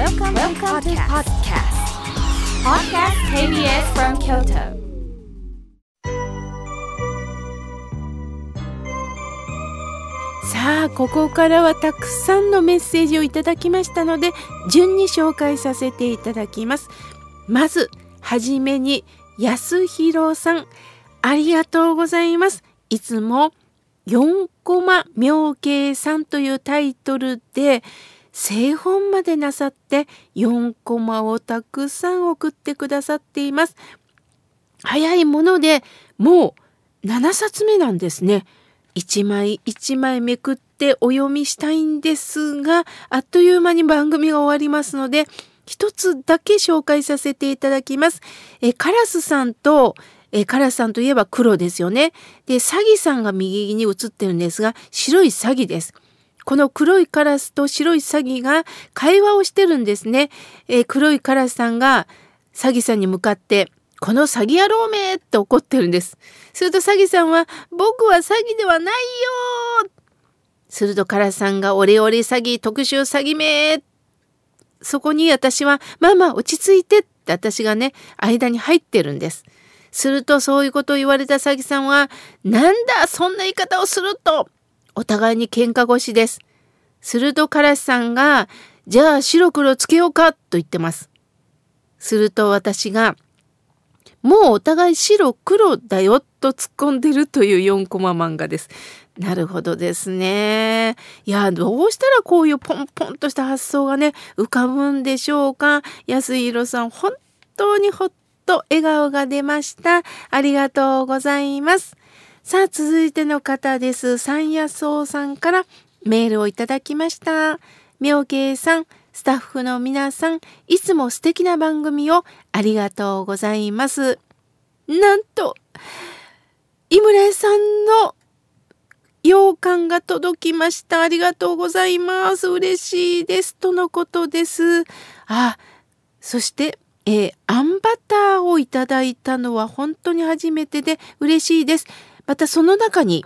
Welcome, Welcome to podcast. Podcast KBS from Kyoto. さあここからはたくさんのメッセージをいただきましたので順に紹介させていただきますまずはじめに安弘さんありがとうございますいつも4コマ妙慶さんというタイトルで製本までなさって4コマをたくさん送ってくださっています早いものでもう7冊目なんですね一枚一枚めくってお読みしたいんですが、あっという間に番組が終わりますので、一つだけ紹介させていただきます。えカラスさんと、えカラスさんといえば黒ですよね。で、サギさんが右に映ってるんですが、白いサギです。この黒いカラスと白いサギが会話をしてるんですね。え黒いカラスさんがサギさんに向かって、この詐欺野郎めって怒ってるんです。すると詐欺さんは、僕は詐欺ではないよするとカラさんが、オレオレ詐欺、特殊詐欺めそこに私は、まあまあ落ち着いてって私がね、間に入ってるんです。するとそういうことを言われた詐欺さんは、なんだそんな言い方をすると、お互いに喧嘩腰です。するとカラスさんが、じゃあ白黒つけようかと言ってます。すると私が、もうお互い白黒だよと突っ込んでるという4コマ漫画です。なるほどですね。いや、どうしたらこういうポンポンとした発想がね、浮かぶんでしょうか。安弘さん、本当にほっと笑顔が出ました。ありがとうございます。さあ、続いての方です。三野草さんからメールをいただきました。妙慶さん、スタッフの皆さん、いつも素敵な番組をありがとうございます。なんと、井村さんの洋館が届きました。ありがとうございます。嬉しいです。とのことです。あ、そして、えー、あんバターをいただいたのは本当に初めてで嬉しいです。またその中に、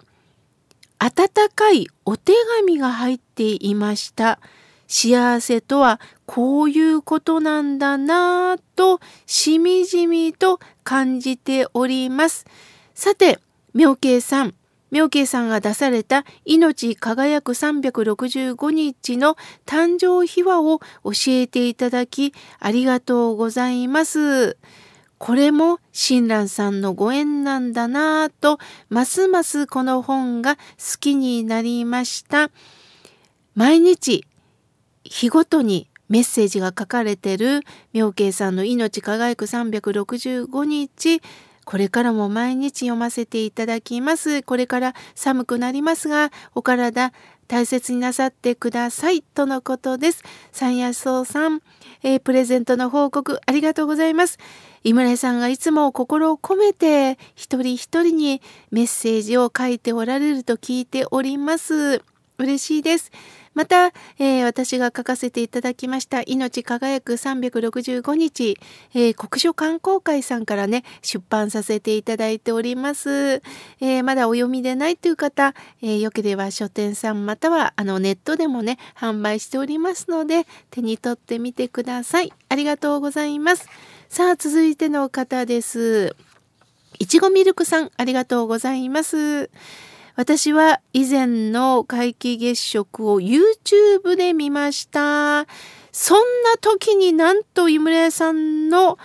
温かいお手紙が入っていました。幸せとはこういうことなんだなぁとしみじみと感じております。さて、妙慶さん。妙慶さんが出された命輝く365日の誕生秘話を教えていただきありがとうございます。これも親鸞さんのご縁なんだなぁとますますこの本が好きになりました。毎日日ごとにメッセージが書かれてる妙慶さんの命輝く365日これからも毎日読ませていただきます。これから寒くなりますが、お体大切になさってください。とのことです。三野草さん、えー、プレゼントの報告ありがとうございます。井村さんがいつも心を込めて一人一人にメッセージを書いておられると聞いております。嬉しいです。また、えー、私が書かせていただきました命輝く365日、えー、国書観光会さんからね、出版させていただいております。えー、まだお読みでないという方、えよければ書店さんまたはあのネットでもね、販売しておりますので、手に取ってみてください。ありがとうございます。さあ、続いての方です。いちごミルクさん、ありがとうございます。私は以前の皆既月食を YouTube で見ました。そんな時になんと井村屋さんの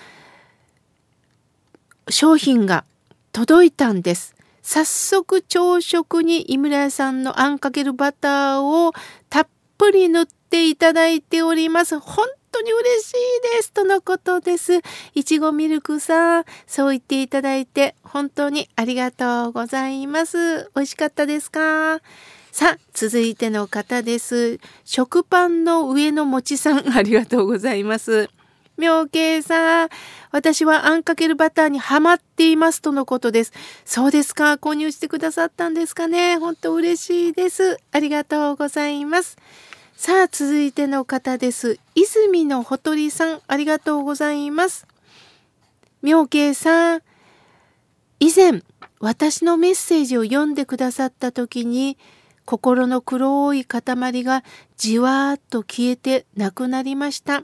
商品が届いたんです。早速朝食に井村屋さんのあんかけるバターをたっぷり塗っていただいております。本当に嬉しいですとのことです。いちごミルクさん、そう言っていただいて本当にありがとうございます。美味しかったですか？さあ、続いての方です。食パンの上のもちさん、ありがとうございます。妙慶さん、私はあんかけるバターにハマっていますとのことです。そうですか？購入してくださったんですかね？本当嬉しいです。ありがとうございます。さあ、続いての方です。泉のほとりさん、ありがとうございます。妙慶さん、以前、私のメッセージを読んでくださった時に、心の黒い塊がじわーっと消えてなくなりました。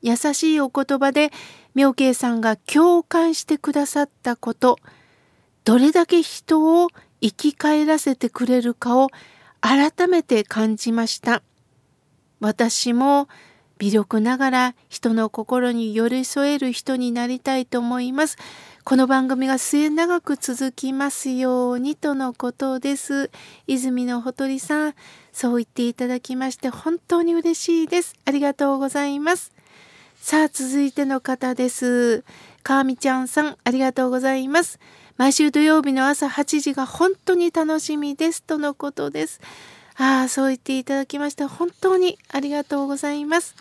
優しいお言葉で妙慶さんが共感してくださったことどれだけ人を生き返らせてくれるかを改めて感じました私も微力ながら人の心に寄り添える人になりたいと思います。この番組が末永く続きますようにとのことです。泉のほとりさん、そう言っていただきまして本当に嬉しいです。ありがとうございます。さあ、続いての方です。かーみちゃんさん、ありがとうございます。毎週土曜日の朝8時が本当に楽しみですとのことです。ああ、そう言っていただきまして本当にありがとうございます。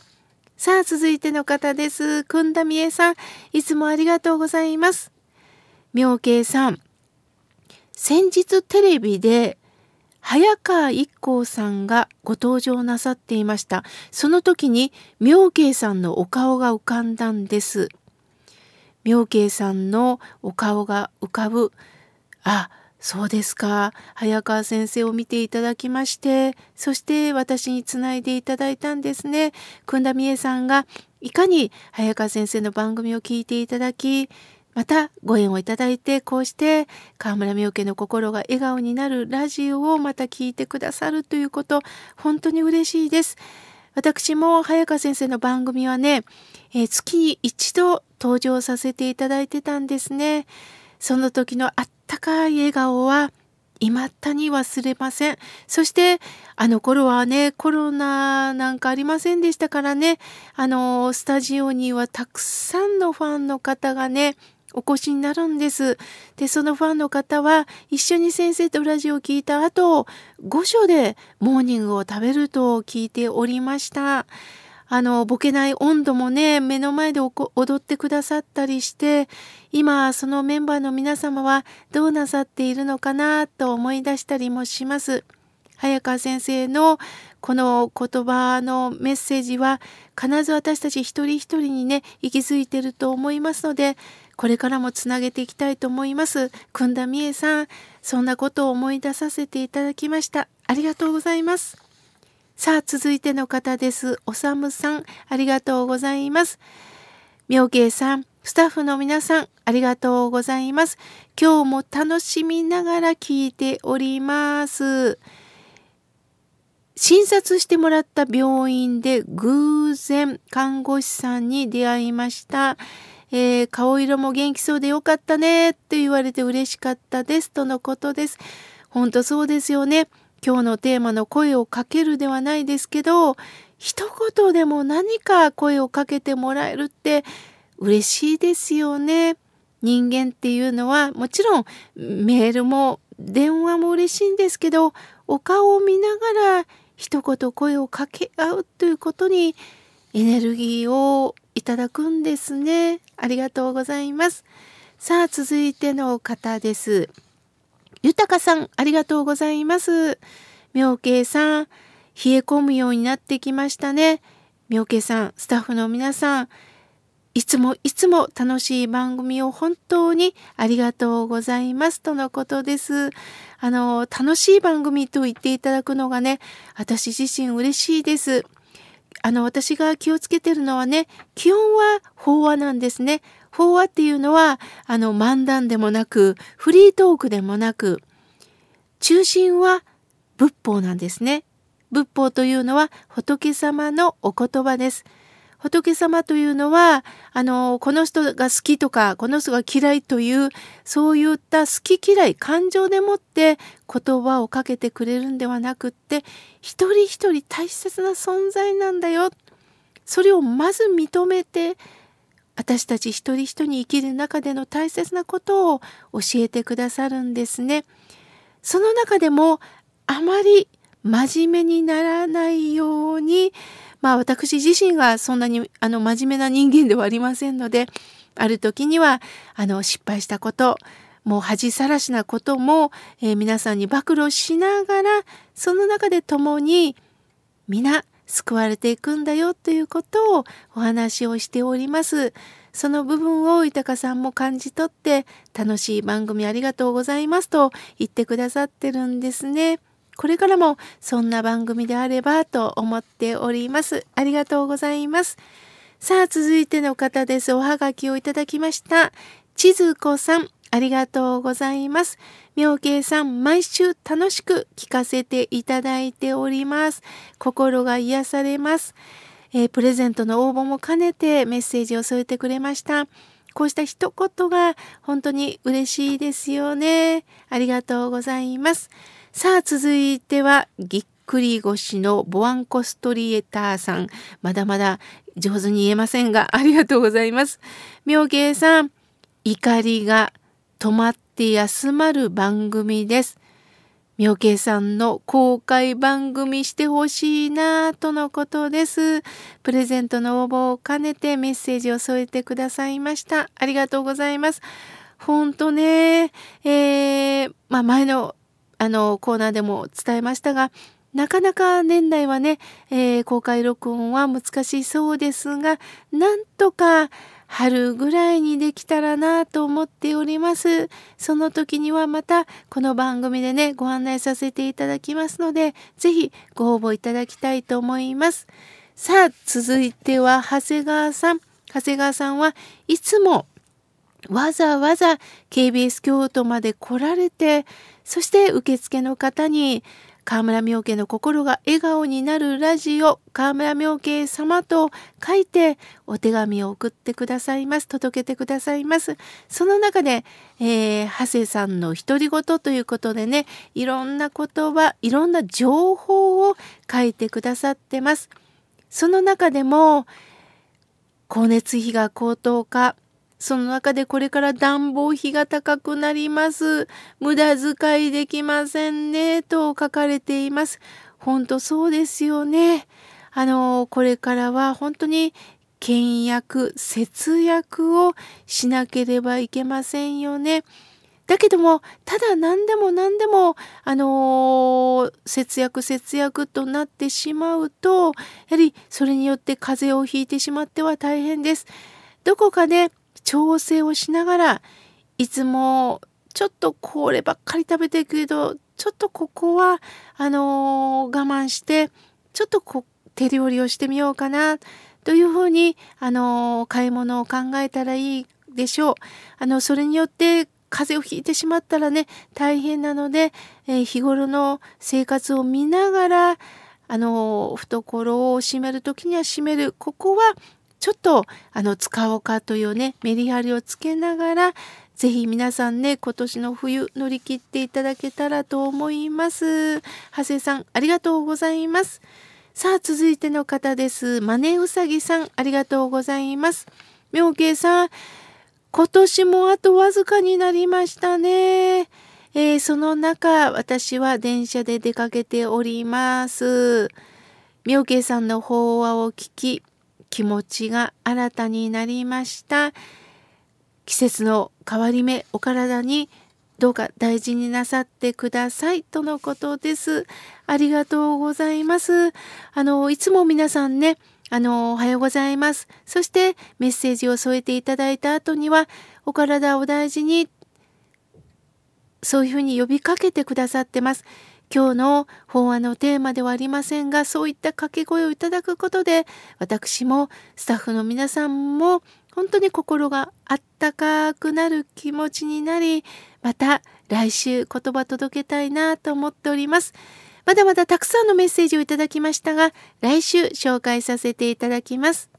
さあ、続いての方です。くんだみえさん、いつもありがとうございます。妙慶さん、先日テレビで、早川一行さんがご登場なさっていました。その時に妙慶さんのお顔が浮かんだんです。妙慶さんのお顔が浮かぶ。あ、そうですか。早川先生を見ていただきまして、そして私につないでいただいたんですね。くんだみえさんがいかに早川先生の番組を聞いていただき、またご縁をいただいて、こうして河村美桜家の心が笑顔になるラジオをまた聞いてくださるということ、本当に嬉しいです。私も早川先生の番組はね、えー、月に一度登場させていただいてたんですね。その時のあったかい笑顔は未だに忘れません。そして、あの頃はね、コロナなんかありませんでしたからね、あの、スタジオにはたくさんのファンの方がね、お越しになるんです。で、そのファンの方は一緒に先生とラジオを聞いた後、御所でモーニングを食べると聞いておりました。あの、ボケない温度もね、目の前で踊ってくださったりして、今、そのメンバーの皆様はどうなさっているのかなと思い出したりもします。早川先生のこの言葉のメッセージは必ず私たち一人一人にね、息づいてると思いますので、これからもつなげていきたいと思います。くんだみえさん、そんなことを思い出させていただきました。ありがとうございます。さあ、続いての方です。おさむさん、ありがとうございます。妙慶さん、スタッフの皆さん、ありがとうございます。今日も楽しみながら聞いております。診察してもらった病院で偶然看護師さんに出会いました。えー、顔色も元気そうでよかったねって言われて嬉しかったですとのことです。本当そうですよね。今日のテーマの声をかけるではないですけど、一言でも何か声をかけてもらえるって嬉しいですよね。人間っていうのはもちろんメールも電話も嬉しいんですけど、お顔を見ながら一言声をかけ合うということにエネルギーをいただくんですね。ありがとうございます。さあ、続いての方です。豊さん、ありがとうございます。妙慶さん、冷え込むようになってきましたね。妙慶さん、スタッフの皆さん、いつもいつも楽しい番組を本当にありがとうございますとのことです。あの、楽しい番組と言っていただくのがね、私自身嬉しいです。あの、私が気をつけてるのはね、気温は飽和なんですね。法話っていうのは、あの、漫談でもなく、フリートークでもなく、中心は仏法なんですね。仏法というのは仏様のお言葉です。仏様というのは、あの、この人が好きとか、この人が嫌いという、そういった好き嫌い、感情でもって言葉をかけてくれるんではなくって、一人一人大切な存在なんだよ。それをまず認めて、私たち一人一人に生きる中での大切なことを教えてくださるんですね。その中でもあまり真面目にならないように、まあ私自身がそんなにあの真面目な人間ではありませんので、ある時にはあの失敗したこと、もう恥さらしなことも、えー、皆さんに暴露しながら、その中で共に皆救われていくんだよということをお話をしております。その部分を豊さんも感じ取って楽しい番組ありがとうございますと言ってくださってるんですね。これからもそんな番組であればと思っております。ありがとうございます。さあ、続いての方です。おはがきをいただきました。千鶴子さん、ありがとうございます。妙慶さん、毎週楽しく聞かせていただいております。心が癒されます。えー、プレゼントの応募も兼ねてメッセージを添えてくれました。こうした一言が本当に嬉しいですよね。ありがとうございます。さあ、続いては、ぎっくり腰のボアンコストリエターさん。まだまだ上手に言えませんが、ありがとうございます。妙慶さん、怒りが止まって休まる番組です。妙慶さんの公開番組してほしいなとのことです。プレゼントの応募を兼ねてメッセージを添えてくださいました。ありがとうございます。ほんとね、えー、まあ、前のあのコーナーでも伝えましたが、なかなか年内はね、えー、公開録音は難しそうですが、なんとか春ぐらいにできたらなと思っております。その時にはまたこの番組でね、ご案内させていただきますので、ぜひご応募いただきたいと思います。さあ、続いては長谷川さん。長谷川さんはいつもわざわざ KBS 京都まで来られて、そして受付の方に河村明慶の心が笑顔になるラジオ河村明慶様と書いてお手紙を送ってくださいます。届けてくださいます。その中で、えー、長谷さんの独り言ということでねいろんな言葉いろんな情報を書いてくださってます。その中でも光熱費が高騰化その中でこれから暖房費が高くなります。無駄遣いできませんね。と書かれています。本当そうですよね。あの、これからは本当に倹約、節約をしなければいけませんよね。だけども、ただ何でも何でも、あのー、節約節約となってしまうと、やはりそれによって風邪をひいてしまっては大変です。どこかで調整をしながらいつもちょっとこればっかり食べてるけどちょっとここはあのー、我慢してちょっとこ手料理をしてみようかなというふうにあのー、買い物を考えたらいいでしょう。あのそれによって風邪をひいてしまったらね大変なので、えー、日頃の生活を見ながらあの懐を閉める時には閉めるここはちょっとあの使おうかというねメリハリをつけながらぜひ皆さんね今年の冬乗り切っていただけたらと思います。長谷さんありがとうございます。さあ続いての方です。マネうさぎさんありがとうございます。妙慶さん今年もあとわずかになりましたね。えー、その中私は電車で出かけております。妙慶さんの法話を聞き気持ちが新たになりました季節の変わり目お体にどうか大事になさってくださいとのことです。ありがとうございます。あの、いつも皆さんね、あの、おはようございます。そしてメッセージを添えていただいた後には、お体を大事に、そういうふうに呼びかけてくださってます。今日の法案のテーマではありませんが、そういった掛け声をいただくことで、私もスタッフの皆さんも本当に心があったかくなる気持ちになり、また来週言葉届けたいなと思っております。まだまだたくさんのメッセージをいただきましたが、来週紹介させていただきます。